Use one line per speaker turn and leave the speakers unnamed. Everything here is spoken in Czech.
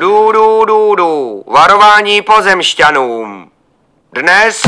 Du, du, du, du. Varování pozemšťanům. Dnes